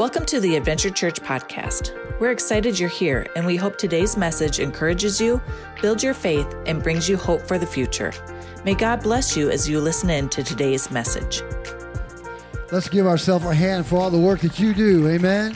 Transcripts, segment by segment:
Welcome to the Adventure Church podcast. We're excited you're here, and we hope today's message encourages you, builds your faith, and brings you hope for the future. May God bless you as you listen in to today's message. Let's give ourselves a hand for all the work that you do. Amen.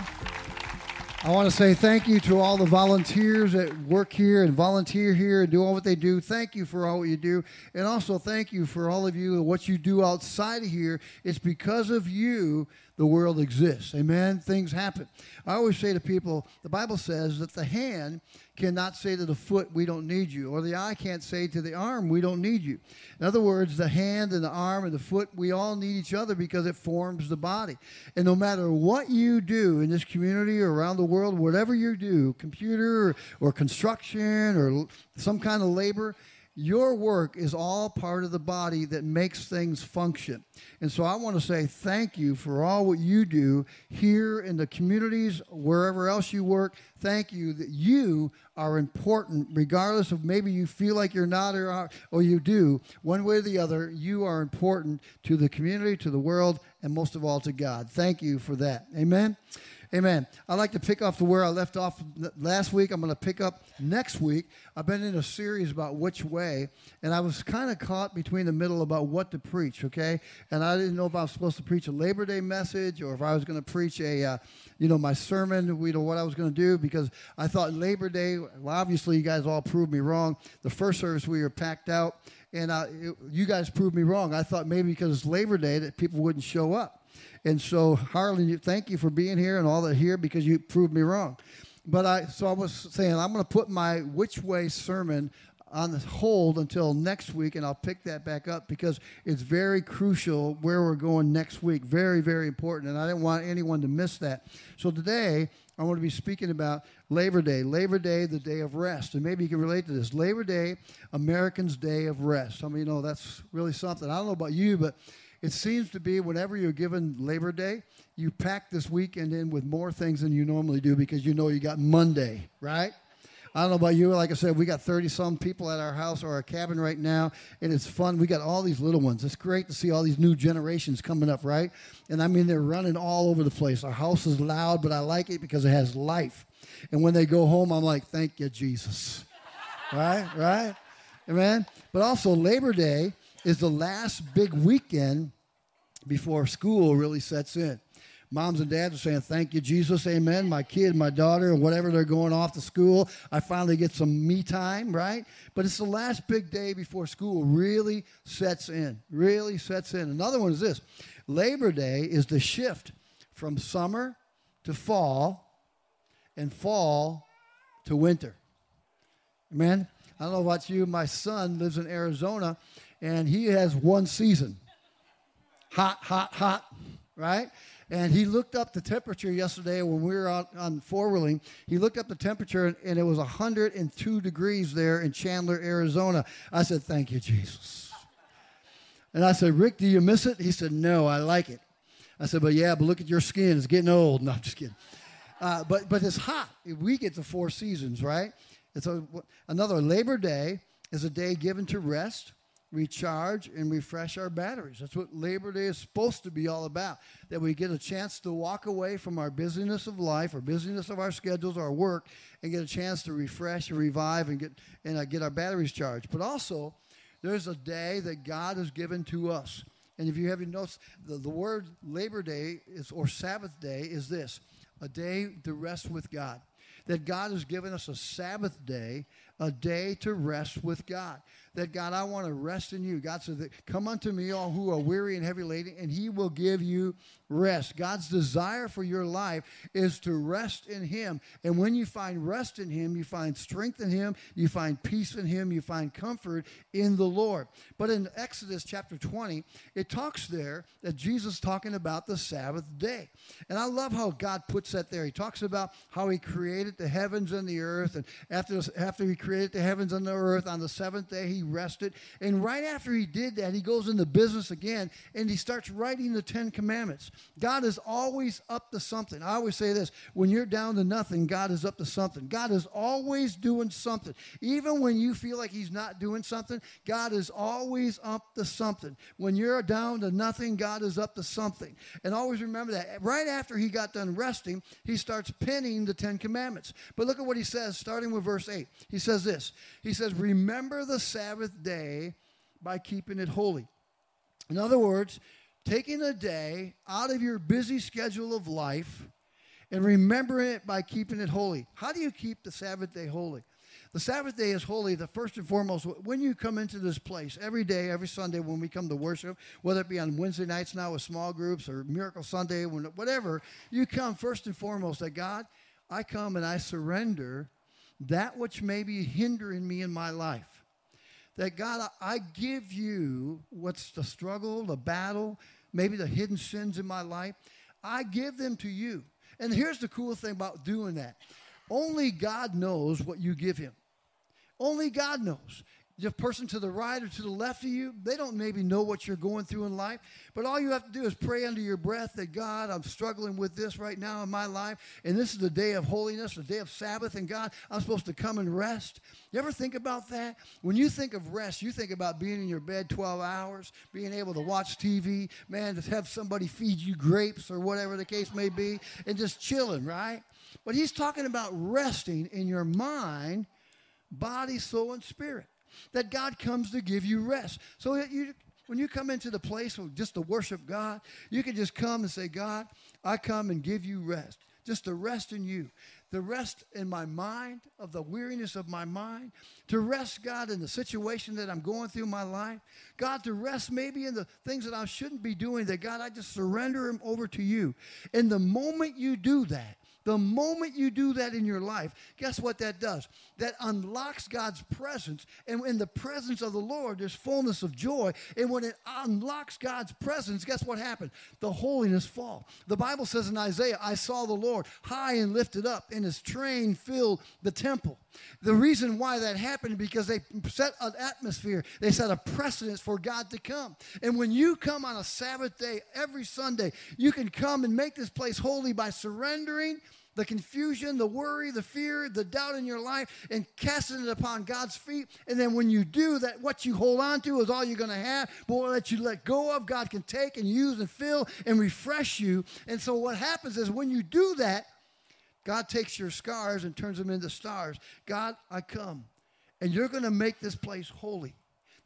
I want to say thank you to all the volunteers that work here and volunteer here and do all what they do. Thank you for all what you do. And also thank you for all of you and what you do outside of here. It's because of you the world exists. Amen. Things happen. I always say to people, the Bible says that the hand cannot say to the foot, we don't need you, or the eye can't say to the arm, we don't need you. In other words, the hand and the arm and the foot, we all need each other because it forms the body. And no matter what you do in this community or around the world, whatever you do, computer or, or construction or some kind of labor, your work is all part of the body that makes things function. And so I want to say thank you for all what you do here in the communities, wherever else you work. Thank you that you are important, regardless of maybe you feel like you're not or, or you do. One way or the other, you are important to the community, to the world, and most of all to God. Thank you for that. Amen. Amen. I'd like to pick off to where I left off last week. I'm going to pick up next week. I've been in a series about which way, and I was kind of caught between the middle about what to preach, okay? And I didn't know if I was supposed to preach a Labor Day message or if I was going to preach a, uh, you know, my sermon, you know, what I was going to do because I thought Labor Day, well, obviously you guys all proved me wrong. The first service we were packed out, and uh, it, you guys proved me wrong. I thought maybe because it's Labor Day that people wouldn't show up. And so, Harlan, thank you for being here and all that here because you proved me wrong. But I, so I was saying, I'm going to put my which way sermon on hold until next week, and I'll pick that back up because it's very crucial where we're going next week. Very, very important, and I didn't want anyone to miss that. So today, I want to be speaking about Labor Day. Labor Day, the day of rest. And maybe you can relate to this. Labor Day, Americans' Day of Rest. Some of you know that's really something. I don't know about you, but it seems to be whenever you're given Labor Day, you pack this weekend in with more things than you normally do because you know you got Monday, right? I don't know about you. Like I said, we got 30 some people at our house or our cabin right now, and it's fun. We got all these little ones. It's great to see all these new generations coming up, right? And I mean, they're running all over the place. Our house is loud, but I like it because it has life. And when they go home, I'm like, thank you, Jesus. right? Right? Amen? But also, Labor Day is the last big weekend before school really sets in. Moms and dads are saying, Thank you, Jesus, amen. My kid, my daughter, whatever they're going off to school, I finally get some me time, right? But it's the last big day before school really sets in, really sets in. Another one is this Labor Day is the shift from summer to fall and fall to winter. Amen. I don't know about you. My son lives in Arizona, and he has one season hot, hot, hot, right? And he looked up the temperature yesterday when we were out on four wheeling. He looked up the temperature, and it was 102 degrees there in Chandler, Arizona. I said, Thank you, Jesus. And I said, Rick, do you miss it? He said, No, I like it. I said, But yeah, but look at your skin. It's getting old. No, I'm just kidding. Uh, but, but it's hot. We get the four seasons, right? It's a, another Labor Day is a day given to rest recharge and refresh our batteries. That's what Labor Day is supposed to be all about. That we get a chance to walk away from our busyness of life, our busyness of our schedules, our work, and get a chance to refresh and revive and get and uh, get our batteries charged. But also, there's a day that God has given to us. And if you haven't noticed, the, the word Labor Day is or Sabbath Day is this: a day to rest with God. That God has given us a Sabbath day, a day to rest with God that God, I want to rest in you. God that come unto me all who are weary and heavy laden, and he will give you rest. God's desire for your life is to rest in him. And when you find rest in him, you find strength in him, you find peace in him, you find comfort in the Lord. But in Exodus chapter 20, it talks there that Jesus talking about the Sabbath day. And I love how God puts that there. He talks about how he created the heavens and the earth and after after he created the heavens and the earth. On the seventh day, he rested. And right after he did that, he goes into business again and he starts writing the Ten Commandments. God is always up to something. I always say this when you're down to nothing, God is up to something. God is always doing something. Even when you feel like he's not doing something, God is always up to something. When you're down to nothing, God is up to something. And always remember that. Right after he got done resting, he starts penning the Ten Commandments. But look at what he says, starting with verse 8. He says this He says, Remember the Sabbath day by keeping it holy. In other words, taking a day out of your busy schedule of life and remembering it by keeping it holy. How do you keep the Sabbath day holy? The Sabbath day is holy, the first and foremost, when you come into this place, every day, every Sunday when we come to worship, whether it be on Wednesday nights now with small groups or Miracle Sunday, whatever, you come first and foremost that God, I come and I surrender that which may be hindering me in my life. That God, I give you what's the struggle, the battle, maybe the hidden sins in my life. I give them to you. And here's the cool thing about doing that only God knows what you give him. Only God knows. The person to the right or to the left of you, they don't maybe know what you're going through in life. But all you have to do is pray under your breath that God, I'm struggling with this right now in my life. And this is the day of holiness, the day of Sabbath. And God, I'm supposed to come and rest. You ever think about that? When you think of rest, you think about being in your bed 12 hours, being able to watch TV, man, to have somebody feed you grapes or whatever the case may be, and just chilling, right? But he's talking about resting in your mind body, soul, and spirit. That God comes to give you rest. So you, when you come into the place just to worship God, you can just come and say, God, I come and give you rest. Just to rest in you. The rest in my mind, of the weariness of my mind. To rest, God, in the situation that I'm going through my life. God, to rest maybe in the things that I shouldn't be doing, that God, I just surrender them over to you. And the moment you do that, the moment you do that in your life, guess what that does? That unlocks God's presence. And in the presence of the Lord, there's fullness of joy. And when it unlocks God's presence, guess what happened? The holiness fall. The Bible says in Isaiah, I saw the Lord high and lifted up, and his train filled the temple. The reason why that happened because they set an atmosphere, they set a precedence for God to come. And when you come on a Sabbath day every Sunday, you can come and make this place holy by surrendering the confusion, the worry, the fear, the doubt in your life, and casting it upon God's feet. And then when you do that, what you hold on to is all you're going to have. But what you let go of, God can take and use and fill and refresh you. And so what happens is when you do that, God takes your scars and turns them into stars. God, I come, and you're going to make this place holy.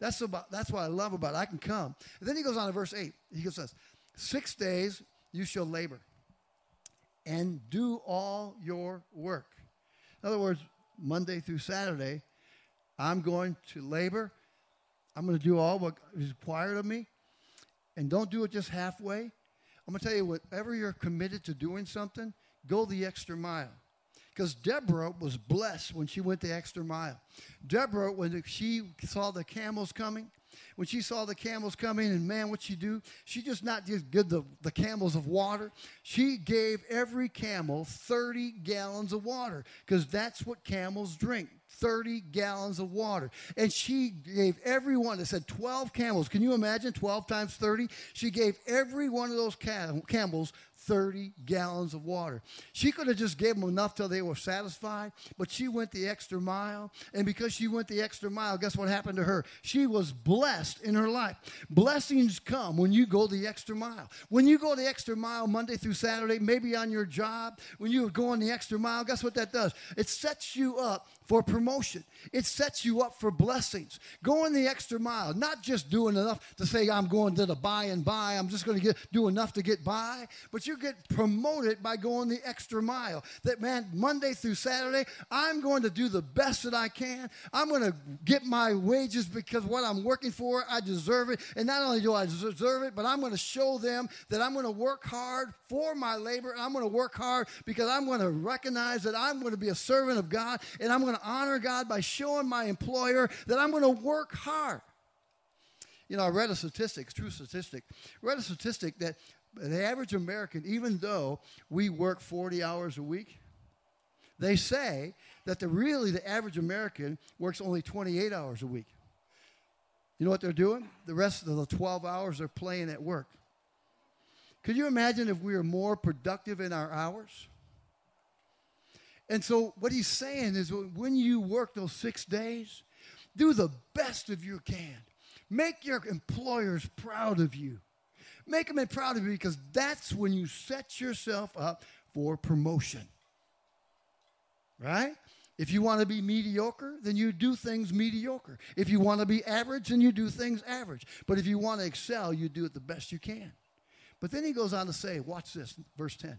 That's about. That's what I love about it. I can come. And then he goes on to verse eight. He says, six days you shall labor and do all your work. In other words, Monday through Saturday, I'm going to labor. I'm going to do all what is required of me. And don't do it just halfway. I'm going to tell you, whatever you're committed to doing something, go the extra mile. Because Deborah was blessed when she went the extra mile. Deborah, when she saw the camels coming, when she saw the camels coming, and man, what she do? She just not just give the, the camels of water. She gave every camel 30 gallons of water because that's what camels drink. 30 gallons of water. And she gave every one, it said 12 camels. Can you imagine 12 times 30? She gave every one of those cam- camels 30 gallons of water. She could have just gave them enough till they were satisfied, but she went the extra mile. And because she went the extra mile, guess what happened to her? She was blessed in her life. Blessings come when you go the extra mile. When you go the extra mile Monday through Saturday, maybe on your job, when you go going the extra mile, guess what that does? It sets you up for promotion. It sets you up for blessings. Going the extra mile, not just doing enough to say I'm going to the by and by, I'm just going to get do enough to get by, but you get promoted by going the extra mile. That man, Monday through Saturday, I'm going to do the best that I can. I'm going to get my wages because what I'm working for, I deserve it. And not only do I deserve it, but I'm going to show them that I'm going to work hard for my labor. I'm going to work hard because I'm going to recognize that I'm going to be a servant of God and I'm going to honor God by showing my employer that I'm going to work hard. You know, I read a statistic, true statistic, read a statistic that the average American, even though we work 40 hours a week, They say that the really the average American works only 28 hours a week. You know what they're doing? The rest of the 12 hours they're playing at work. Could you imagine if we were more productive in our hours? And so, what he's saying is when you work those six days, do the best of you can. Make your employers proud of you. Make them proud of you because that's when you set yourself up for promotion. Right? If you want to be mediocre, then you do things mediocre. If you want to be average, then you do things average. But if you want to excel, you do it the best you can. But then he goes on to say, watch this, verse 10.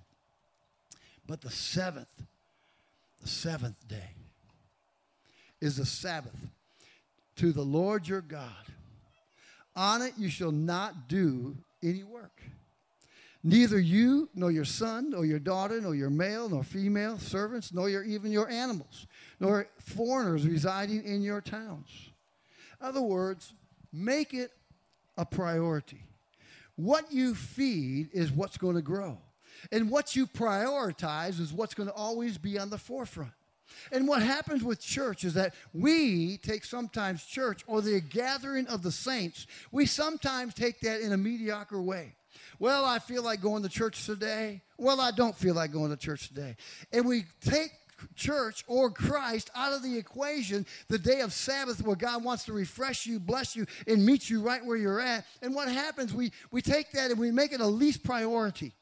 But the seventh, the seventh day is the Sabbath to the Lord your God. On it you shall not do any work. Neither you, nor your son, nor your daughter, nor your male, nor female servants, nor your, even your animals, nor foreigners residing in your towns. In other words, make it a priority. What you feed is what's going to grow. And what you prioritize is what's going to always be on the forefront. And what happens with church is that we take sometimes church or the gathering of the saints, we sometimes take that in a mediocre way. Well, I feel like going to church today. Well, I don't feel like going to church today. And we take church or Christ out of the equation the day of Sabbath where God wants to refresh you, bless you, and meet you right where you're at. And what happens, we, we take that and we make it a least priority.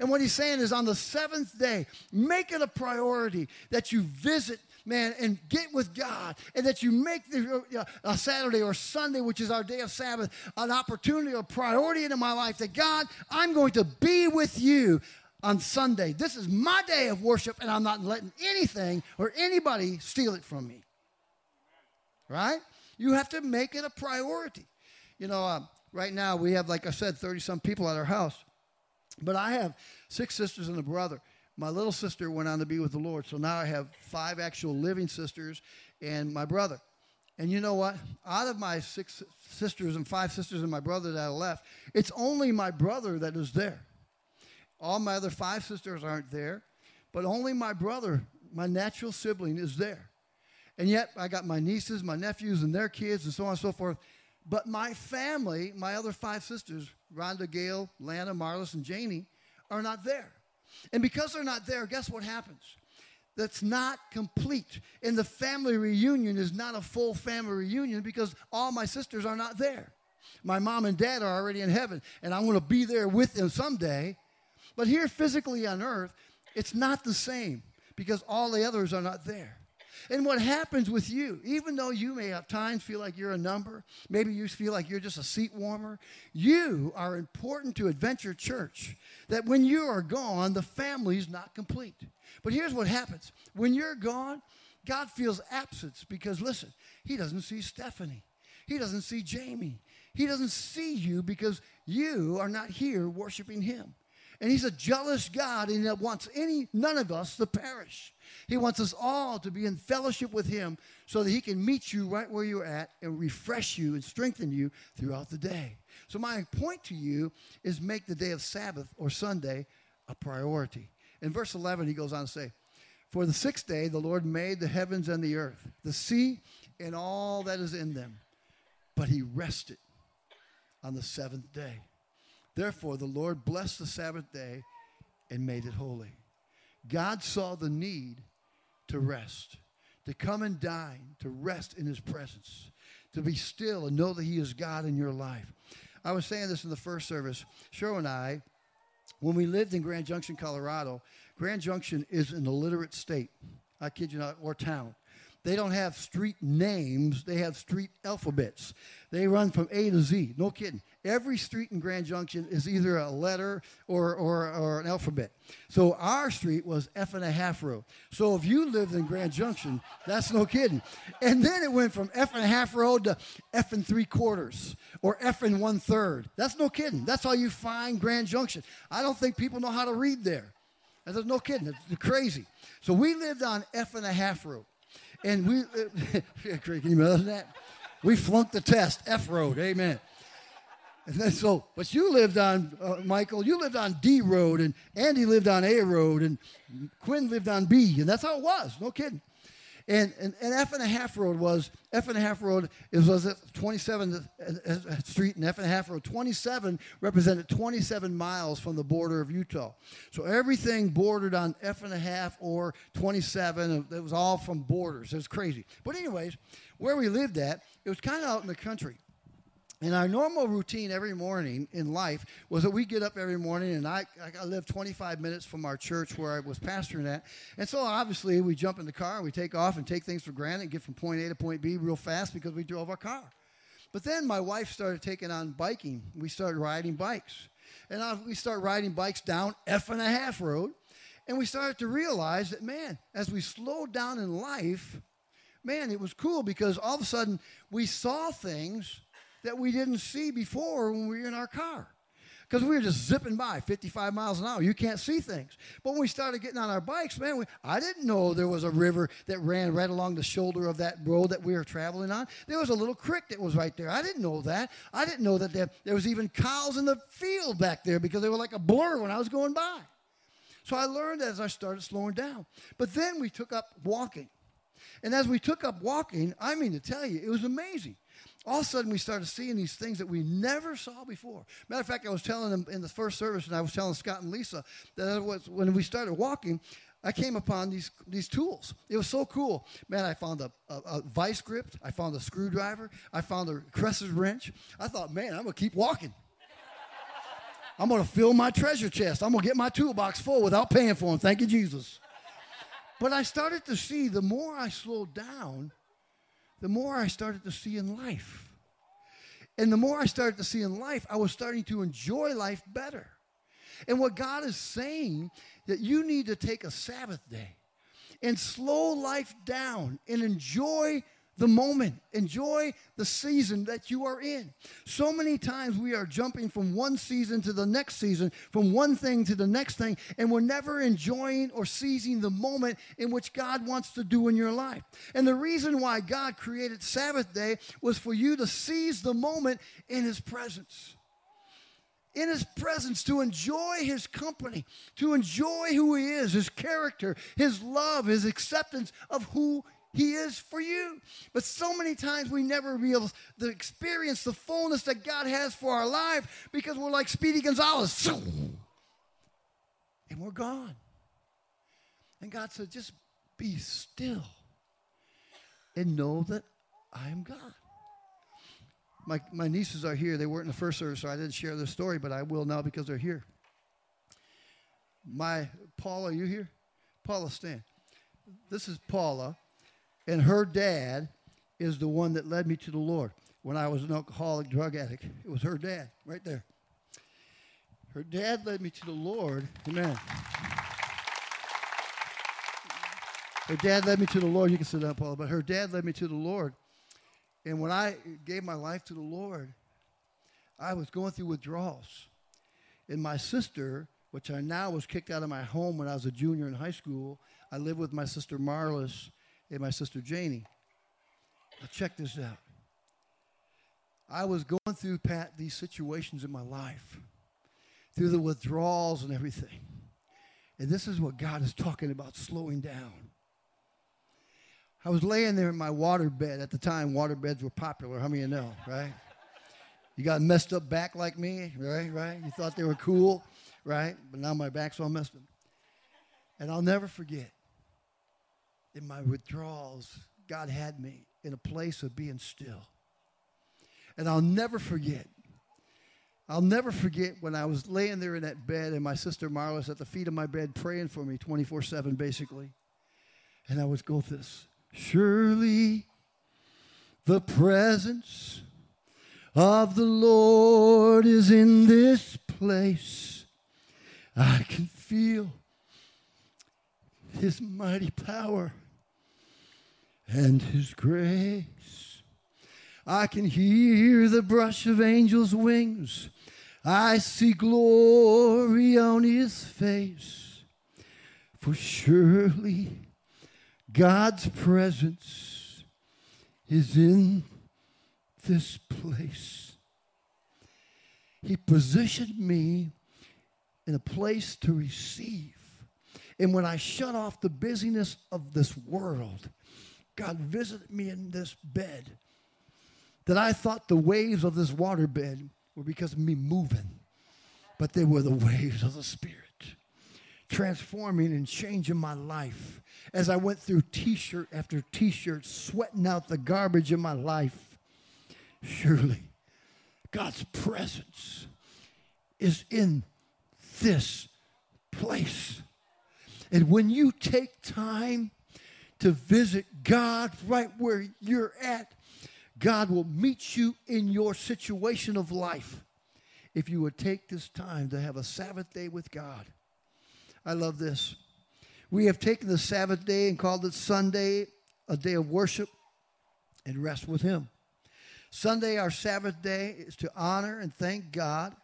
And what he's saying is on the seventh day, make it a priority that you visit man, and get with God, and that you make the uh, Saturday or Sunday, which is our day of Sabbath, an opportunity or priority in my life. That God, I'm going to be with you on Sunday. This is my day of worship, and I'm not letting anything or anybody steal it from me. Right? You have to make it a priority. You know, uh, right now we have, like I said, 30 some people at our house. But I have six sisters and a brother. My little sister went on to be with the Lord. So now I have five actual living sisters and my brother. And you know what? Out of my six sisters and five sisters and my brother that I left, it's only my brother that is there. All my other five sisters aren't there, but only my brother, my natural sibling, is there. And yet I got my nieces, my nephews, and their kids, and so on and so forth. But my family, my other five sisters, Rhonda, Gail, Lana, Marlis, and Janie, are not there. And because they're not there, guess what happens? That's not complete. And the family reunion is not a full family reunion because all my sisters are not there. My mom and dad are already in heaven, and I'm going to be there with them someday. But here, physically on earth, it's not the same because all the others are not there. And what happens with you, even though you may at times feel like you're a number, maybe you feel like you're just a seat warmer, you are important to Adventure Church. That when you are gone, the family is not complete. But here's what happens when you're gone, God feels absence because, listen, He doesn't see Stephanie, He doesn't see Jamie, He doesn't see you because you are not here worshiping Him. And he's a jealous God and he wants any none of us to perish. He wants us all to be in fellowship with him so that he can meet you right where you're at and refresh you and strengthen you throughout the day. So my point to you is make the day of Sabbath or Sunday a priority. In verse 11 he goes on to say, "For the sixth day the Lord made the heavens and the earth, the sea and all that is in them, but he rested on the seventh day." Therefore, the Lord blessed the Sabbath day and made it holy. God saw the need to rest, to come and dine, to rest in his presence, to be still and know that he is God in your life. I was saying this in the first service. Cheryl and I, when we lived in Grand Junction, Colorado, Grand Junction is an illiterate state. I kid you not, or town. They don't have street names, they have street alphabets. They run from A to Z. No kidding. Every street in Grand Junction is either a letter or, or, or an alphabet. So our street was F and a half road. So if you lived in Grand Junction, that's no kidding. And then it went from F and a half road to F and three quarters or F and one third. That's no kidding. That's how you find Grand Junction. I don't think people know how to read there. There's no kidding. It's crazy. So we lived on F and a half road. And we, uh, can you imagine that? We flunked the test, F road, amen. And then so, but you lived on, uh, Michael, you lived on D Road, and Andy lived on A Road, and Quinn lived on B, and that's how it was, no kidding. And, and, and F and a half road was, F and a half road is, was at 27th uh, uh, Street and F and a half road. 27 represented 27 miles from the border of Utah. So everything bordered on F and a half or 27. Uh, it was all from borders. It was crazy. But anyways, where we lived at, it was kind of out in the country. And our normal routine every morning in life was that we get up every morning, and I, I live 25 minutes from our church where I was pastoring at. And so obviously we jump in the car, and we take off and take things for granted and get from point A to point B real fast because we drove our car. But then my wife started taking on biking. We started riding bikes. And we start riding bikes down F and a half road. And we started to realize that, man, as we slowed down in life, man, it was cool because all of a sudden we saw things that we didn't see before when we were in our car. Because we were just zipping by 55 miles an hour. You can't see things. But when we started getting on our bikes, man, we, I didn't know there was a river that ran right along the shoulder of that road that we were traveling on. There was a little creek that was right there. I didn't know that. I didn't know that there, there was even cows in the field back there because they were like a blur when I was going by. So I learned as I started slowing down. But then we took up walking. And as we took up walking, I mean to tell you, it was amazing all of a sudden we started seeing these things that we never saw before. Matter of fact, I was telling them in the first service, and I was telling Scott and Lisa that was, when we started walking, I came upon these these tools. It was so cool, man. I found a, a, a vice grip, I found a screwdriver, I found a Crescent wrench. I thought, man, I'm gonna keep walking. I'm gonna fill my treasure chest. I'm gonna get my toolbox full without paying for them. Thank you, Jesus. But I started to see the more I slowed down, the more I started to see in life. And the more I started to see in life, I was starting to enjoy life better. And what God is saying that you need to take a Sabbath day and slow life down and enjoy the moment. Enjoy the season that you are in. So many times we are jumping from one season to the next season, from one thing to the next thing, and we're never enjoying or seizing the moment in which God wants to do in your life. And the reason why God created Sabbath day was for you to seize the moment in His presence in his presence, to enjoy his company, to enjoy who he is, his character, his love, his acceptance of who he is for you. But so many times we never able to experience the fullness that God has for our life because we're like Speedy Gonzales. And we're gone. And God said, just be still and know that I am God. My, my nieces are here. They weren't in the first service, so I didn't share their story, but I will now because they're here. My Paula, are you here? Paula, stand. This is Paula. And her dad is the one that led me to the Lord when I was an alcoholic drug addict. It was her dad right there. Her dad led me to the Lord. Amen. Her dad led me to the Lord. You can sit down, Paula. But her dad led me to the Lord. And when I gave my life to the Lord, I was going through withdrawals. And my sister, which I now was kicked out of my home when I was a junior in high school, I lived with my sister Marlis and my sister Janie. Now check this out. I was going through, Pat, these situations in my life, through the withdrawals and everything. And this is what God is talking about slowing down. I was laying there in my water bed. At the time, water beds were popular. How many of you know, right? You got messed up back like me, right? Right? You thought they were cool, right? But now my back's all messed up. And I'll never forget in my withdrawals, God had me in a place of being still. And I'll never forget. I'll never forget when I was laying there in that bed and my sister Marlis at the feet of my bed praying for me 24 7, basically. And I would go this Surely the presence of the Lord is in this place. I can feel his mighty power and his grace. I can hear the brush of angels' wings. I see glory on his face. For surely God's presence is in this place. He positioned me in a place to receive. And when I shut off the busyness of this world, God visited me in this bed that I thought the waves of this waterbed were because of me moving, but they were the waves of the Spirit transforming and changing my life as I went through t shirt after t shirt, sweating out the garbage in my life. Surely, God's presence is in this place. And when you take time to visit God right where you're at, God will meet you in your situation of life if you would take this time to have a Sabbath day with God. I love this. We have taken the Sabbath day and called it Sunday, a day of worship and rest with Him. Sunday, our Sabbath day, is to honor and thank God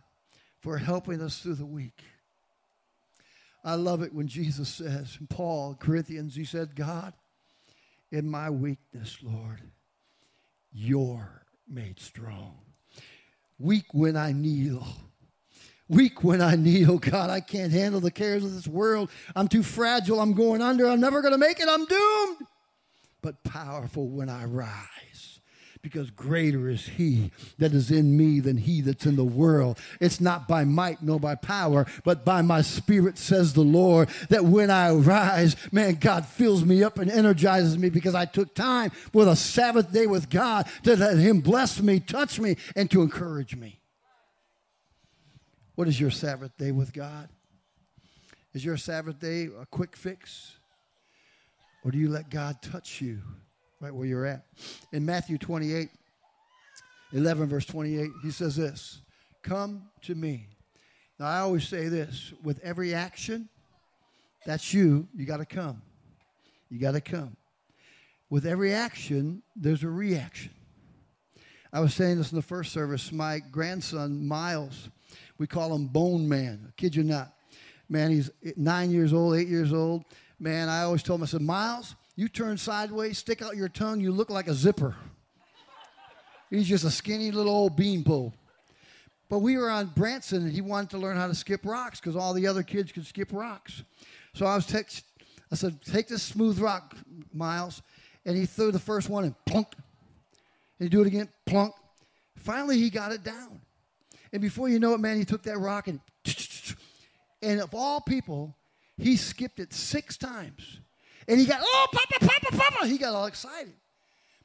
for helping us through the week. I love it when Jesus says, in Paul, Corinthians, he said, God, in my weakness, Lord, you're made strong. Weak when I kneel. Weak when I kneel. God, I can't handle the cares of this world. I'm too fragile. I'm going under. I'm never going to make it. I'm doomed. But powerful when I rise because greater is he that is in me than he that's in the world. It's not by might nor by power, but by my spirit, says the Lord, that when I rise, man, God fills me up and energizes me because I took time for the Sabbath day with God to let him bless me, touch me, and to encourage me. What is your Sabbath day with God? Is your Sabbath day a quick fix? Or do you let God touch you? Right where you're at. In Matthew 28, 11, verse 28, he says this Come to me. Now, I always say this with every action, that's you, you got to come. You got to come. With every action, there's a reaction. I was saying this in the first service. My grandson, Miles, we call him Bone Man. I kid you not. Man, he's nine years old, eight years old. Man, I always told him, I said, Miles, you turn sideways, stick out your tongue, you look like a zipper. He's just a skinny little old beanpole. But we were on Branson and he wanted to learn how to skip rocks because all the other kids could skip rocks. So I was text, I said, take this smooth rock, Miles. And he threw the first one and plunk. And he do it again, plunk. Finally, he got it down. And before you know it, man, he took that rock and, and of all people, he skipped it six times. And he got, oh, Papa, Papa, Papa. He got all excited.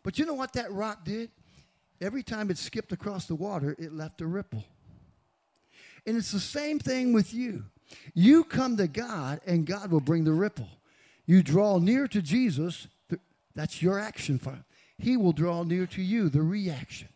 But you know what that rock did? Every time it skipped across the water, it left a ripple. And it's the same thing with you. You come to God, and God will bring the ripple. You draw near to Jesus, that's your action He will draw near to you, the reaction.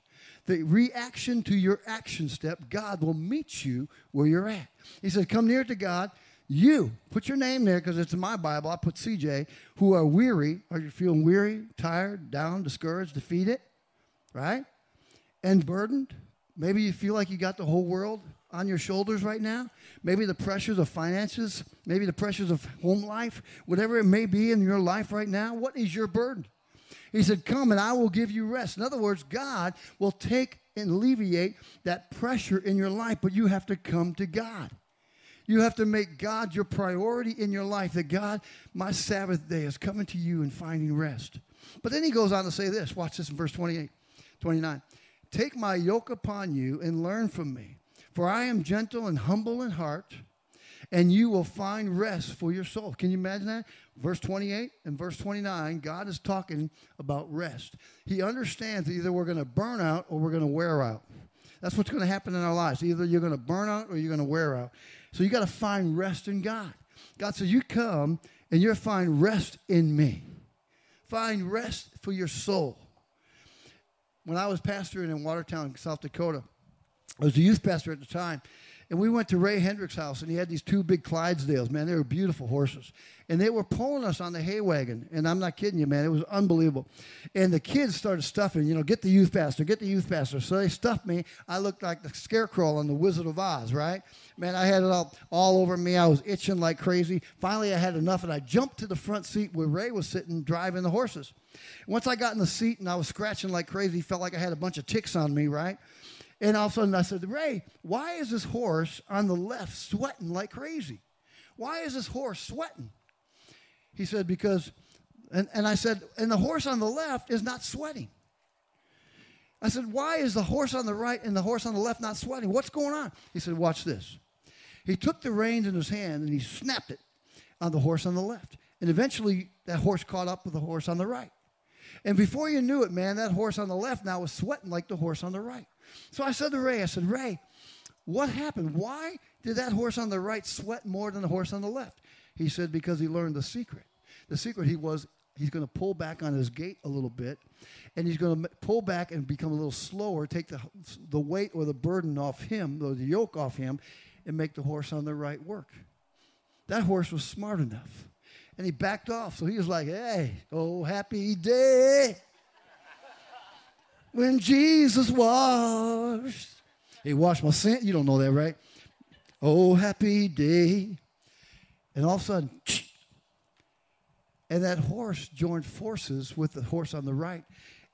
The reaction to your action step, God will meet you where you're at. He said, Come near to God, you, put your name there because it's in my Bible. I put CJ, who are weary. Are you feeling weary, tired, down, discouraged, defeated? Right? And burdened? Maybe you feel like you got the whole world on your shoulders right now. Maybe the pressures of finances, maybe the pressures of home life, whatever it may be in your life right now. What is your burden? He said, Come and I will give you rest. In other words, God will take and alleviate that pressure in your life, but you have to come to God. You have to make God your priority in your life. That God, my Sabbath day is coming to you and finding rest. But then he goes on to say this. Watch this in verse 28, 29. Take my yoke upon you and learn from me, for I am gentle and humble in heart, and you will find rest for your soul. Can you imagine that? Verse 28 and verse 29, God is talking about rest. He understands that either we're going to burn out or we're going to wear out. That's what's going to happen in our lives. Either you're going to burn out or you're going to wear out. So you got to find rest in God. God says, You come and you'll find rest in me. Find rest for your soul. When I was pastoring in Watertown, South Dakota, I was a youth pastor at the time, and we went to Ray Hendricks' house, and he had these two big Clydesdales. Man, they were beautiful horses. And they were pulling us on the hay wagon. And I'm not kidding you, man. It was unbelievable. And the kids started stuffing, you know, get the youth pastor, get the youth pastor. So they stuffed me. I looked like the scarecrow on the Wizard of Oz, right? Man, I had it all, all over me. I was itching like crazy. Finally, I had enough, and I jumped to the front seat where Ray was sitting driving the horses. Once I got in the seat and I was scratching like crazy, felt like I had a bunch of ticks on me, right? And all of a sudden I said, Ray, why is this horse on the left sweating like crazy? Why is this horse sweating? He said, because, and, and I said, and the horse on the left is not sweating. I said, why is the horse on the right and the horse on the left not sweating? What's going on? He said, watch this. He took the reins in his hand and he snapped it on the horse on the left. And eventually that horse caught up with the horse on the right. And before you knew it, man, that horse on the left now was sweating like the horse on the right. So I said to Ray, I said, Ray, what happened? Why did that horse on the right sweat more than the horse on the left? He said, because he learned the secret. The secret he was he's going to pull back on his gait a little bit, and he's going to pull back and become a little slower, take the, the weight or the burden off him, or the yoke off him, and make the horse on the right work. That horse was smart enough. And he backed off. So he was like, hey, oh, happy day when Jesus washed. He washed my sin. You don't know that, right? Oh, happy day. And all of a sudden, and that horse joined forces with the horse on the right.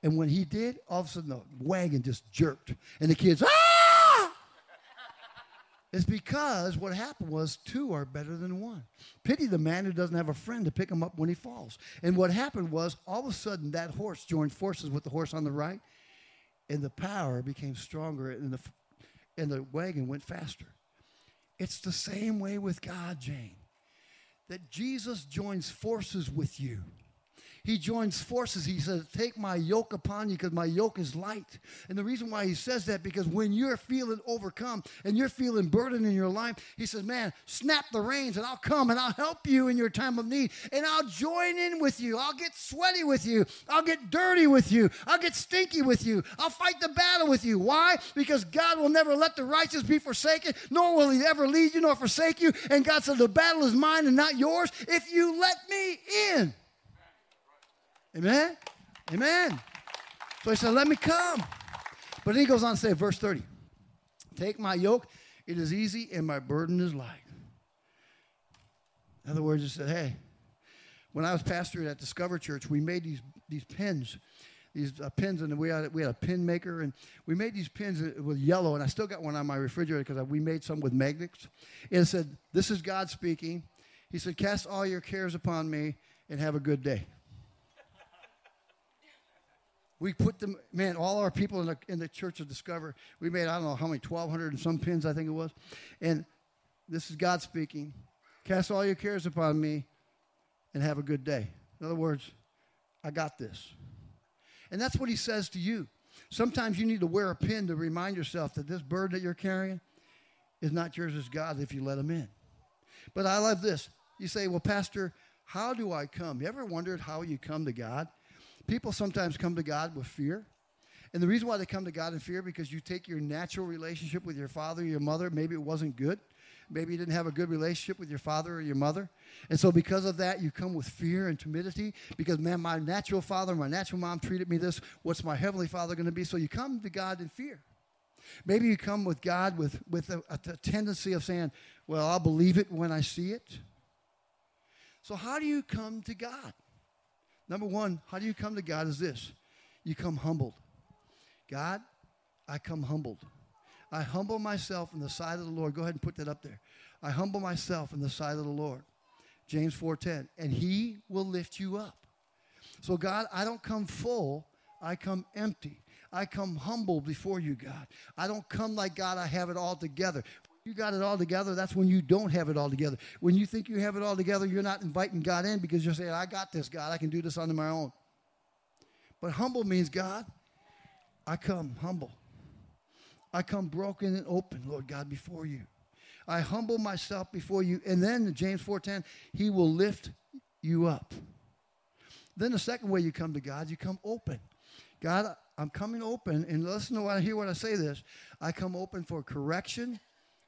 And when he did, all of a sudden the wagon just jerked. And the kids, ah! it's because what happened was two are better than one. Pity the man who doesn't have a friend to pick him up when he falls. And what happened was all of a sudden that horse joined forces with the horse on the right, and the power became stronger, and the, and the wagon went faster. It's the same way with God, Jane that Jesus joins forces with you. He joins forces. He says, Take my yoke upon you because my yoke is light. And the reason why he says that, because when you're feeling overcome and you're feeling burdened in your life, he says, Man, snap the reins and I'll come and I'll help you in your time of need. And I'll join in with you. I'll get sweaty with you. I'll get dirty with you. I'll get stinky with you. I'll fight the battle with you. Why? Because God will never let the righteous be forsaken, nor will he ever lead you nor forsake you. And God said, The battle is mine and not yours if you let me in. Amen? Amen. So he said, Let me come. But then he goes on to say, verse 30 Take my yoke, it is easy, and my burden is light. In other words, he said, Hey, when I was pastor at Discover Church, we made these, these pins these uh, pins, and we had we had a pin maker, and we made these pins with yellow, and I still got one on my refrigerator because we made some with magnets. And it said, "This is God speaking." He said, "Cast all your cares upon me, and have a good day." We put them, man, all our people in the, in the church of Discover, we made, I don't know how many, 1,200 and some pins, I think it was. And this is God speaking. Cast all your cares upon me and have a good day. In other words, I got this. And that's what he says to you. Sometimes you need to wear a pin to remind yourself that this burden that you're carrying is not yours, as God's if you let him in. But I love this. You say, well, Pastor, how do I come? You ever wondered how you come to God? People sometimes come to God with fear. And the reason why they come to God in fear because you take your natural relationship with your father your mother, maybe it wasn't good. Maybe you didn't have a good relationship with your father or your mother. And so because of that, you come with fear and timidity because, man, my natural father, my natural mom treated me this. What's my heavenly father going to be? So you come to God in fear. Maybe you come with God with, with a, a tendency of saying, well, I'll believe it when I see it. So how do you come to God? Number one, how do you come to God is this you come humbled. God, I come humbled. I humble myself in the sight of the Lord. Go ahead and put that up there. I humble myself in the sight of the Lord. James 4:10. And he will lift you up. So God, I don't come full, I come empty. I come humble before you, God. I don't come like God, I have it all together you got it all together, that's when you don't have it all together. When you think you have it all together, you're not inviting God in because you're saying, I got this, God. I can do this on my own. But humble means, God, I come humble. I come broken and open, Lord God, before you. I humble myself before you. And then James 4:10, he will lift you up. Then the second way you come to God, you come open. God, I'm coming open, and listen to what I hear when I say this. I come open for correction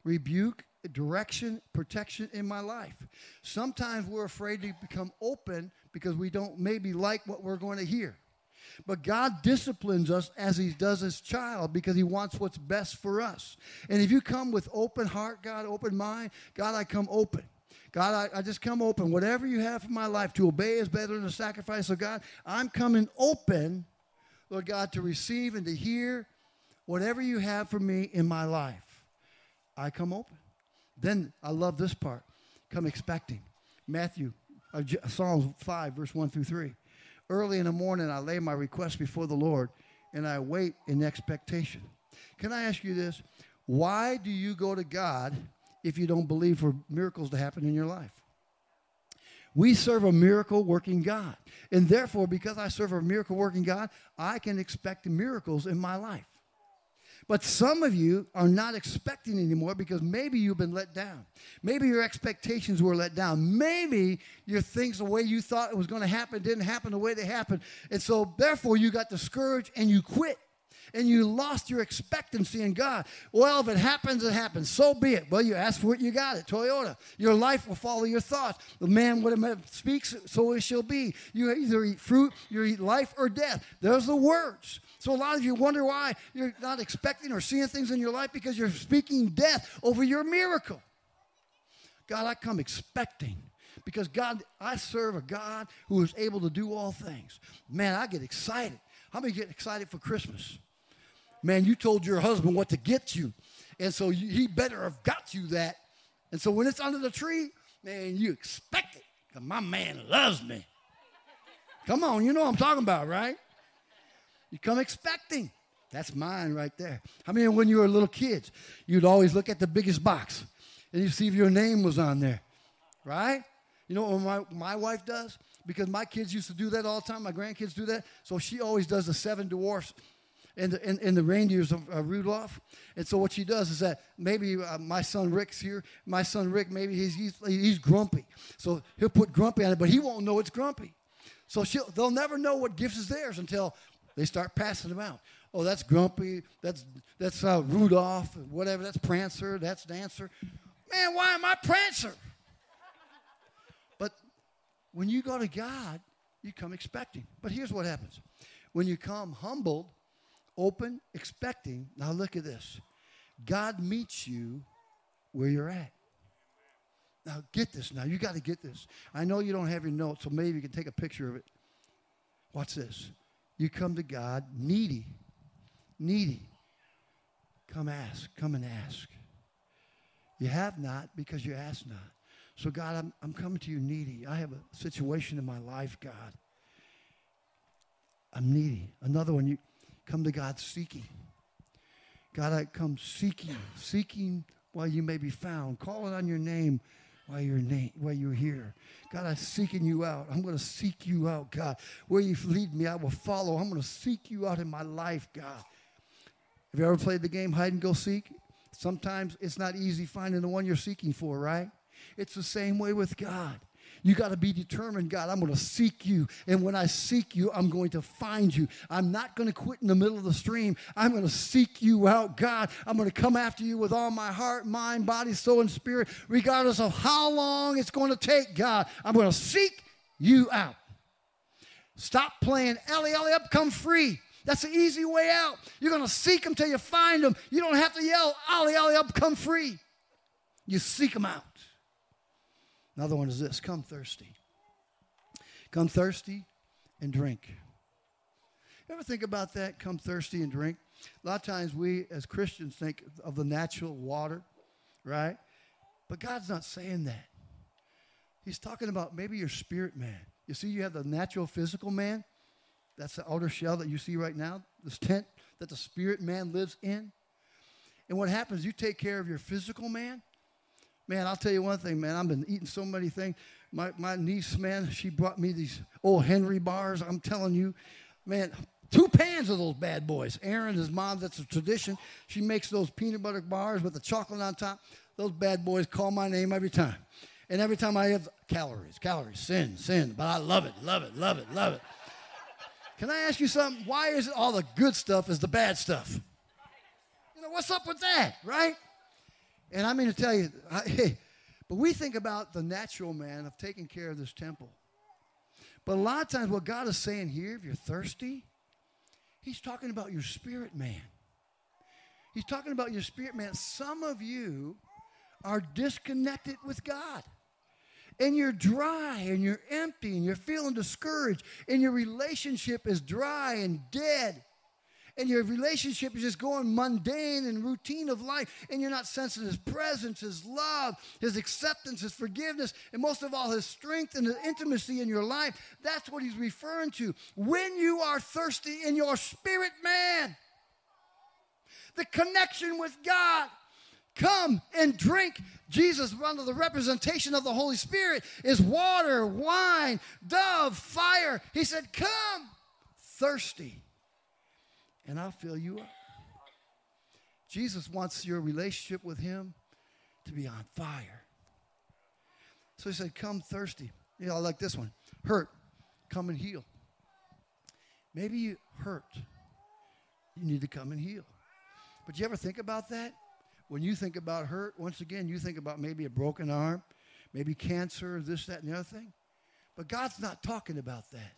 rebuke, direction, protection in my life. Sometimes we're afraid to become open because we don't maybe like what we're going to hear. But God disciplines us as He does His child because He wants what's best for us. And if you come with open heart, God, open mind, God, I come open. God, I, I just come open. Whatever you have for my life, to obey is better than a sacrifice. So, God, I'm coming open, Lord God, to receive and to hear whatever you have for me in my life, I come open. Then I love this part come expecting. Matthew, uh, Psalms 5, verse 1 through 3. Early in the morning, I lay my request before the Lord and I wait in expectation. Can I ask you this? Why do you go to God if you don't believe for miracles to happen in your life? We serve a miracle working God. And therefore, because I serve a miracle working God, I can expect miracles in my life. But some of you are not expecting anymore because maybe you've been let down. Maybe your expectations were let down. Maybe your things, the way you thought it was going to happen, didn't happen the way they happened. And so, therefore, you got discouraged and you quit and you lost your expectancy in God. Well, if it happens, it happens. So be it. Well, you ask for it, you got it. Toyota. Your life will follow your thoughts. The man, what speaks, so it shall be. You either eat fruit, you eat life or death. There's the words. So a lot of you wonder why you're not expecting or seeing things in your life because you're speaking death over your miracle. God, I come expecting because God, I serve a God who is able to do all things. Man, I get excited. How many get excited for Christmas? Man, you told your husband what to get you. And so you, he better have got you that. And so when it's under the tree, man, you expect it because my man loves me. Come on, you know what I'm talking about, right? You come expecting. That's mine right there. I mean, when you were little kids, you'd always look at the biggest box and you see if your name was on there, right? You know what my, my wife does? Because my kids used to do that all the time. My grandkids do that. So she always does the seven dwarfs and the, and, and the reindeers of uh, Rudolph. And so what she does is that maybe uh, my son Rick's here. My son Rick, maybe he's, he's, he's grumpy. So he'll put grumpy on it, but he won't know it's grumpy. So they'll never know what gifts is theirs until they start passing them out. Oh, that's grumpy. That's, that's uh, Rudolph, whatever. That's Prancer. That's Dancer. Man, why am I Prancer? But when you go to God, you come expecting. But here's what happens when you come humbled, open, expecting. Now look at this. God meets you where you're at. Now get this. Now you got to get this. I know you don't have your notes, so maybe you can take a picture of it. Watch this. You come to God needy. Needy. Come ask. Come and ask. You have not because you ask not. So, God, I'm, I'm coming to you needy. I have a situation in my life, God. I'm needy. Another one, you, Come to God seeking. God, I come seeking, seeking while you may be found, calling on your name while you're, na- while you're here. God, I'm seeking you out. I'm going to seek you out, God. Where you lead me, I will follow. I'm going to seek you out in my life, God. Have you ever played the game hide and go seek? Sometimes it's not easy finding the one you're seeking for, right? It's the same way with God. You got to be determined, God, I'm going to seek you. And when I seek you, I'm going to find you. I'm not going to quit in the middle of the stream. I'm going to seek you out, God. I'm going to come after you with all my heart, mind, body, soul, and spirit, regardless of how long it's going to take, God. I'm going to seek you out. Stop playing Ellie, Ellie up, come free. That's the easy way out. You're going to seek them till you find them. You don't have to yell, Ollie, Ollie up, come free. You seek them out. Another one is this come thirsty. Come thirsty and drink. Ever think about that? Come thirsty and drink. A lot of times we as Christians think of the natural water, right? But God's not saying that. He's talking about maybe your spirit man. You see, you have the natural physical man. That's the outer shell that you see right now, this tent that the spirit man lives in. And what happens, you take care of your physical man, Man, I'll tell you one thing, man. I've been eating so many things. My, my niece, man, she brought me these old Henry bars. I'm telling you, man, two pans of those bad boys. Aaron, his mom, that's a tradition. She makes those peanut butter bars with the chocolate on top. Those bad boys call my name every time. And every time I have calories, calories, sin, sin. But I love it, love it, love it, love it. Can I ask you something? Why is it all the good stuff is the bad stuff? You know, what's up with that, right? And I mean to tell you, I, hey, but we think about the natural man of taking care of this temple. But a lot of times, what God is saying here, if you're thirsty, He's talking about your spirit man. He's talking about your spirit man. Some of you are disconnected with God. And you're dry and you're empty and you're feeling discouraged and your relationship is dry and dead and your relationship is just going mundane and routine of life, and you're not sensing His presence, His love, His acceptance, His forgiveness, and most of all, His strength and His intimacy in your life, that's what He's referring to. When you are thirsty in your spirit, man, the connection with God. Come and drink. Jesus, under the representation of the Holy Spirit, is water, wine, dove, fire. He said, Come thirsty, and I'll fill you up. Jesus wants your relationship with Him to be on fire. So he said, Come thirsty. You know, I like this one. Hurt, come and heal. Maybe you hurt. You need to come and heal. But you ever think about that? When you think about hurt, once again, you think about maybe a broken arm, maybe cancer, this, that, and the other thing. But God's not talking about that.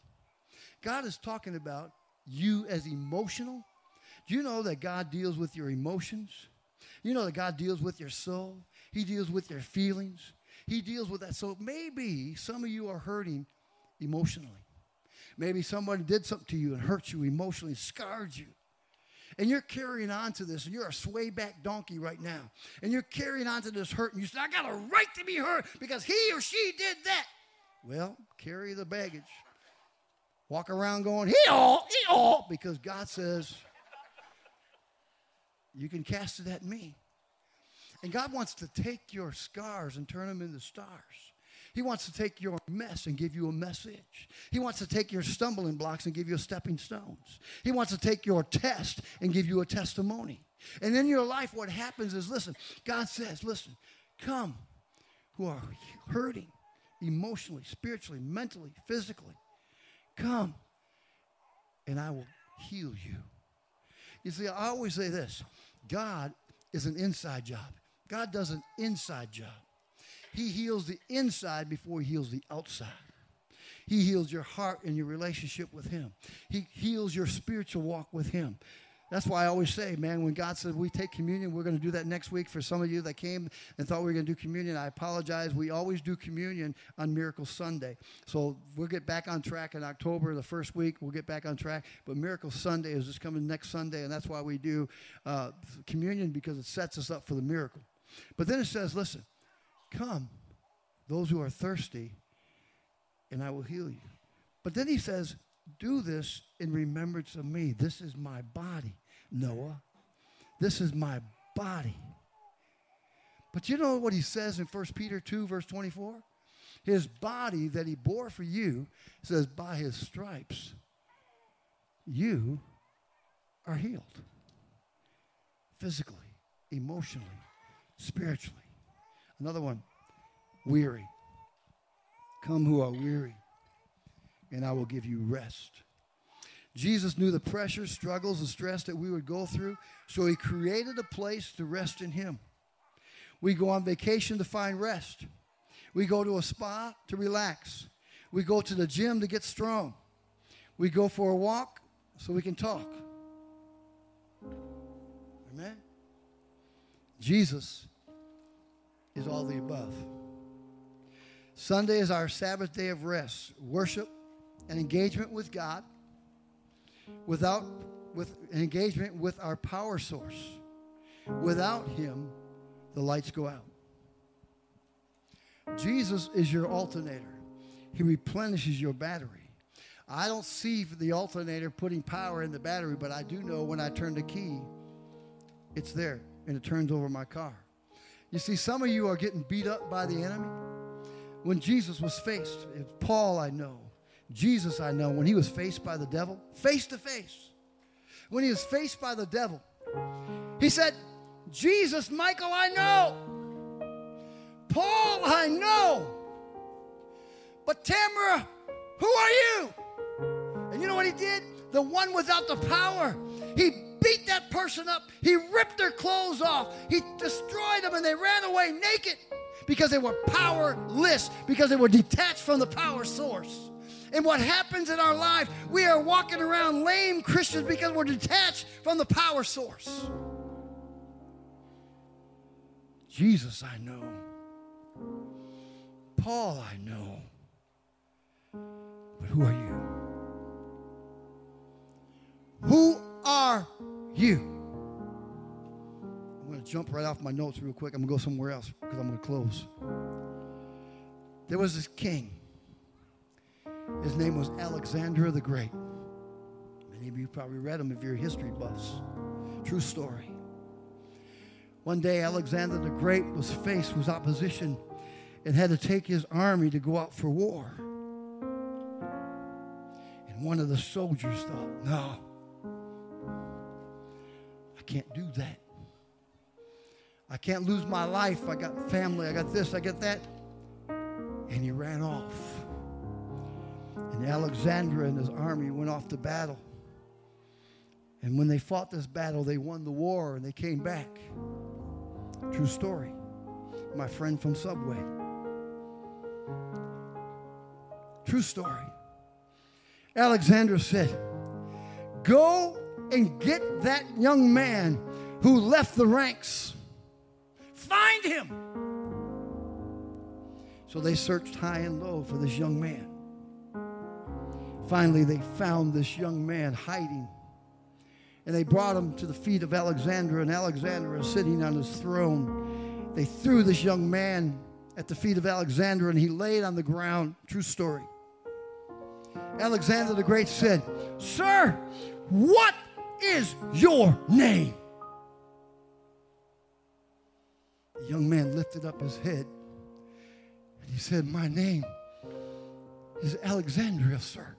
God is talking about you as emotional. Do you know that God deals with your emotions? You know that God deals with your soul. He deals with your feelings. He deals with that. So maybe some of you are hurting emotionally. Maybe somebody did something to you and hurt you emotionally, scarred you and you're carrying on to this, and you're a sway back donkey right now, and you're carrying on to this hurt, and you say, I got a right to be hurt because he or she did that. Well, carry the baggage. Walk around going, he all, he all, because God says, you can cast it at me. And God wants to take your scars and turn them into stars. He wants to take your mess and give you a message. He wants to take your stumbling blocks and give you stepping stones. He wants to take your test and give you a testimony. And in your life, what happens is listen, God says, listen, come who are hurting emotionally, spiritually, mentally, physically. Come and I will heal you. You see, I always say this God is an inside job, God does an inside job. He heals the inside before he heals the outside. He heals your heart and your relationship with him. He heals your spiritual walk with him. That's why I always say, man, when God says we take communion, we're going to do that next week. For some of you that came and thought we were going to do communion, I apologize. We always do communion on Miracle Sunday. So we'll get back on track in October, the first week. We'll get back on track. But Miracle Sunday is just coming next Sunday, and that's why we do uh, communion because it sets us up for the miracle. But then it says, listen, Come, those who are thirsty, and I will heal you. But then he says, Do this in remembrance of me. This is my body, Noah. This is my body. But you know what he says in 1 Peter 2, verse 24? His body that he bore for you says, By his stripes, you are healed. Physically, emotionally, spiritually. Another one, weary. Come who are weary, and I will give you rest. Jesus knew the pressure, struggles, and stress that we would go through, so he created a place to rest in him. We go on vacation to find rest. We go to a spa to relax. We go to the gym to get strong. We go for a walk so we can talk. Amen. Jesus is all the above. Sunday is our Sabbath day of rest, worship, and engagement with God without with engagement with our power source. Without him, the lights go out. Jesus is your alternator. He replenishes your battery. I don't see the alternator putting power in the battery, but I do know when I turn the key, it's there and it turns over my car. You see, some of you are getting beat up by the enemy. When Jesus was faced, it's Paul I know, Jesus I know, when he was faced by the devil, face to face, when he was faced by the devil, he said, Jesus, Michael, I know. Paul, I know. But Tamara, who are you? And you know what he did? The one without the power. He beat that person up. He ripped their clothes off. He destroyed them and they ran away naked because they were powerless, because they were detached from the power source. And what happens in our life, we are walking around lame Christians because we're detached from the power source. Jesus, I know. Paul, I know. But who are you? Who are you? I'm going to jump right off my notes real quick. I'm going to go somewhere else because I'm going to close. There was this king. His name was Alexander the Great. Many of you probably read him if you're history buffs. True story. One day, Alexander the Great was faced with opposition and had to take his army to go out for war. And one of the soldiers thought, no, I can't do that. I can't lose my life. I got family. I got this. I got that. And he ran off. And Alexander and his army went off to battle. And when they fought this battle, they won the war and they came back. True story. My friend from Subway. True story. Alexander said, Go and get that young man who left the ranks. Find him. So they searched high and low for this young man. Finally, they found this young man hiding. And they brought him to the feet of Alexander, and Alexander is sitting on his throne. They threw this young man at the feet of Alexander, and he laid on the ground. True story. Alexander the Great said, Sir, what is your name? The young man lifted up his head and he said, My name is Alexander, sir.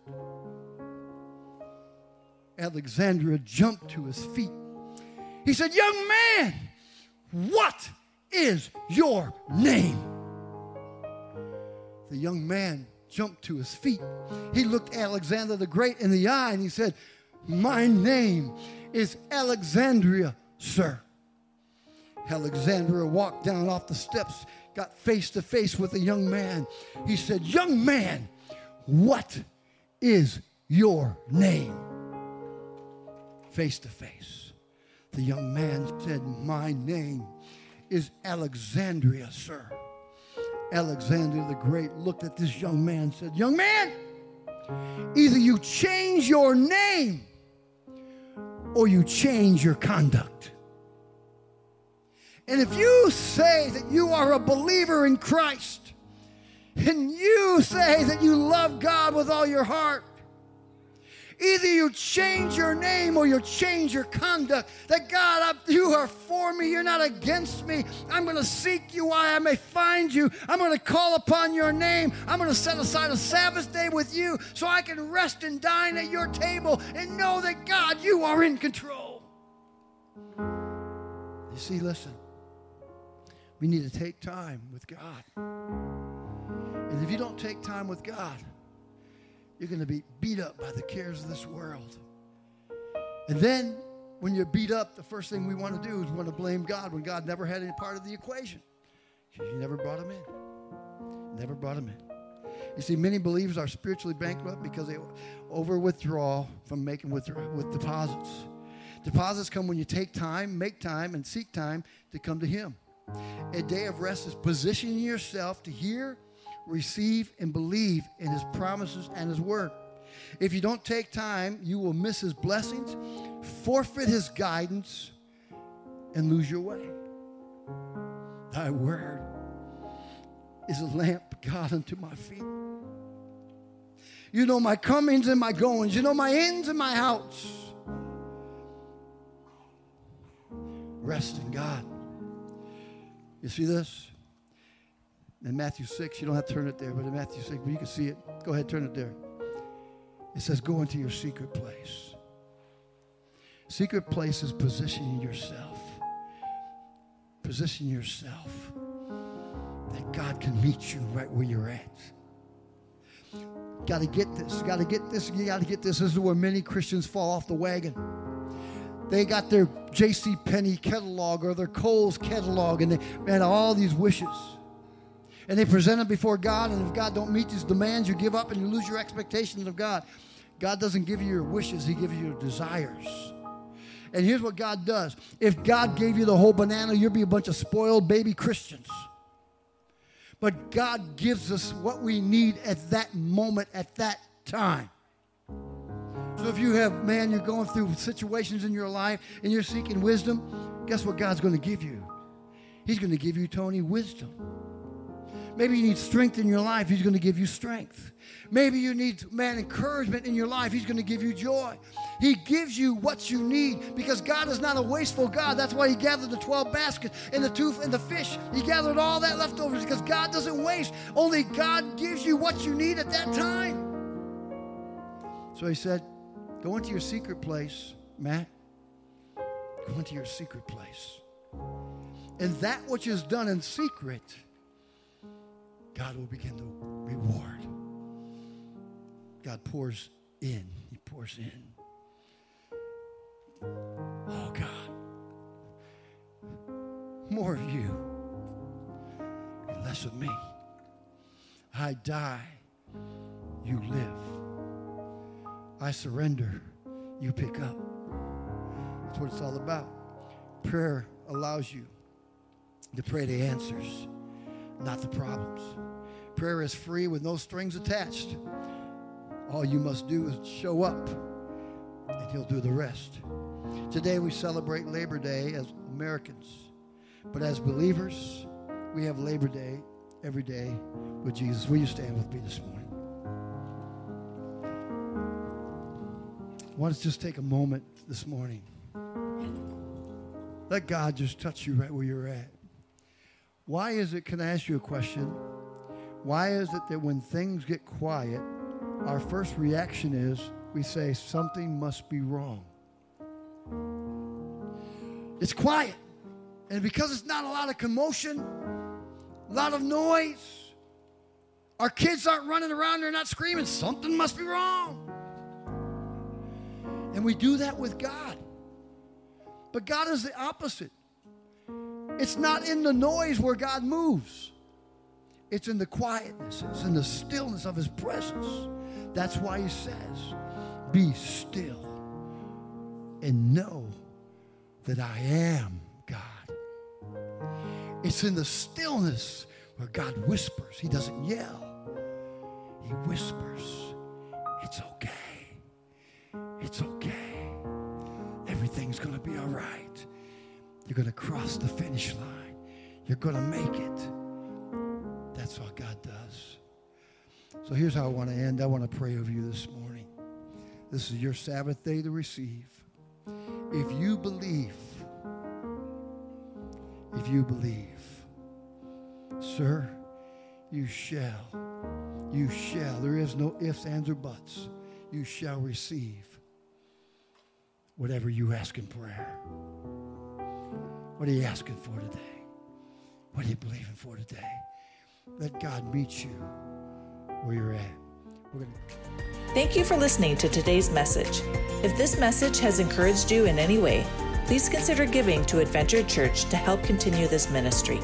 Alexander jumped to his feet. He said, Young man, what is your name? The young man jumped to his feet. He looked Alexander the Great in the eye and he said, My name is Alexander, sir. Alexander walked down off the steps, got face to face with a young man. He said, Young man, what is your name? Face to face. The young man said, My name is Alexander, sir. Alexander the Great looked at this young man and said, Young man, either you change your name or you change your conduct. And if you say that you are a believer in Christ, and you say that you love God with all your heart, Either you change your name or you change your conduct. That God, you are for me, you're not against me. I'm going to seek you while I may find you. I'm going to call upon your name. I'm going to set aside a Sabbath day with you so I can rest and dine at your table and know that God, you are in control. You see, listen, we need to take time with God. And if you don't take time with God, you're going to be beat up by the cares of this world. And then when you're beat up, the first thing we want to do is want to blame God when God never had any part of the equation. You never brought him in. Never brought him in. You see, many believers are spiritually bankrupt because they over withdraw from making with deposits. Deposits come when you take time, make time, and seek time to come to Him. A day of rest is positioning yourself to hear receive, and believe in His promises and His word. If you don't take time, you will miss His blessings, forfeit His guidance, and lose your way. Thy word is a lamp, God, unto my feet. You know my comings and my goings. You know my ins and my outs. Rest in God. You see this? In Matthew 6, you don't have to turn it there, but in Matthew 6, but you can see it. Go ahead, turn it there. It says, Go into your secret place. Secret place is positioning yourself. Position yourself that God can meet you right where you're at. Got to get this. Got to get this. You got to get this. This is where many Christians fall off the wagon. They got their J.C. Penney catalog or their Kohl's catalog, and they man all these wishes and they present them before God. And if God don't meet these demands, you give up and you lose your expectations of God. God doesn't give you your wishes, He gives you your desires. And here's what God does if God gave you the whole banana, you'd be a bunch of spoiled baby Christians. But God gives us what we need at that moment, at that time. So if you have, man, you're going through situations in your life and you're seeking wisdom, guess what God's going to give you? He's going to give you, Tony, wisdom. Maybe you need strength in your life. He's going to give you strength. Maybe you need, man, encouragement in your life. He's going to give you joy. He gives you what you need because God is not a wasteful God. That's why He gathered the 12 baskets and the two and the fish. He gathered all that leftovers because God doesn't waste. Only God gives you what you need at that time. So He said, Go into your secret place, Matt. Go into your secret place. And that which is done in secret God will begin to reward. God pours in, He pours in. Oh, God. More of you and less of me. I die, you live. I surrender, you pick up. That's what it's all about. Prayer allows you to pray the answers not the problems. Prayer is free with no strings attached. All you must do is show up, and He'll do the rest. Today we celebrate Labor Day as Americans, but as believers, we have Labor Day every day with Jesus. Will you stand with me this morning? I want to just take a moment this morning. Let God just touch you right where you're at. Why is it, can I ask you a question? Why is it that when things get quiet, our first reaction is we say something must be wrong? It's quiet. And because it's not a lot of commotion, a lot of noise, our kids aren't running around, they're not screaming, something must be wrong. And we do that with God. But God is the opposite. It's not in the noise where God moves. It's in the quietness, it's in the stillness of his presence. That's why he says, Be still and know that I am God. It's in the stillness where God whispers. He doesn't yell, He whispers, It's okay. It's okay. Everything's going to be all right. You're going to cross the finish line. You're going to make it. That's what God does. So here's how I want to end. I want to pray over you this morning. This is your Sabbath day to receive. If you believe, if you believe, sir, you shall, you shall, there is no ifs, ands, or buts. You shall receive whatever you ask in prayer. What are you asking for today? What are you believing for today? Let God meet you where you're at. We're going to. Thank you for listening to today's message. If this message has encouraged you in any way, please consider giving to Adventure Church to help continue this ministry.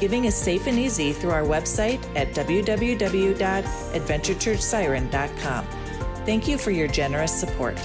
Giving is safe and easy through our website at www.adventurechurchsiren.com. Thank you for your generous support.